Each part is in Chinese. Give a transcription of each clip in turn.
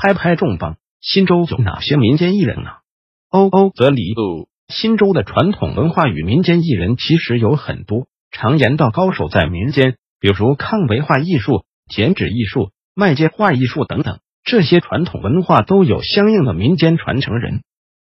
拍拍重磅，新州有哪些民间艺人呢？欧欧则里，新州的传统文化与民间艺人其实有很多，常言道高手在民间，比如抗维画艺术、剪纸艺术、麦秸画艺术等等，这些传统文化都有相应的民间传承人。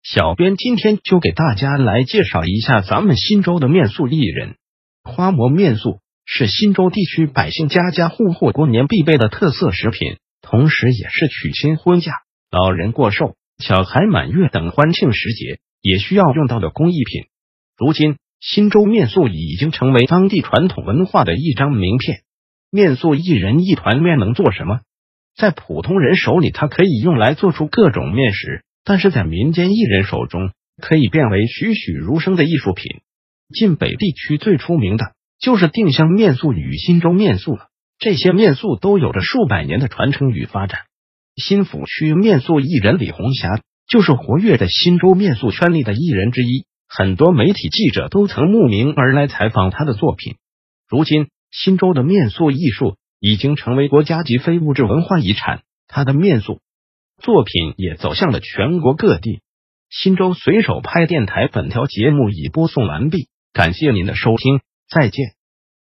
小编今天就给大家来介绍一下咱们新州的面塑艺人。花馍面塑是新州地区百姓家家户户过年必备的特色食品。同时，也是娶亲婚嫁、老人过寿、小孩满月等欢庆时节也需要用到的工艺品。如今，新州面塑已经成为当地传统文化的一张名片。面塑一人一团面能做什么？在普通人手里，它可以用来做出各种面食；但是在民间艺人手中，可以变为栩栩如生的艺术品。晋北地区最出名的就是定襄面塑与新州面塑了。这些面塑都有着数百年的传承与发展。新抚区面塑艺人李红霞就是活跃在新州面塑圈里的艺人之一，很多媒体记者都曾慕名而来采访他的作品。如今，新州的面塑艺术已经成为国家级非物质文化遗产，他的面塑作品也走向了全国各地。新州随手拍电台本条节目已播送完毕，感谢您的收听，再见。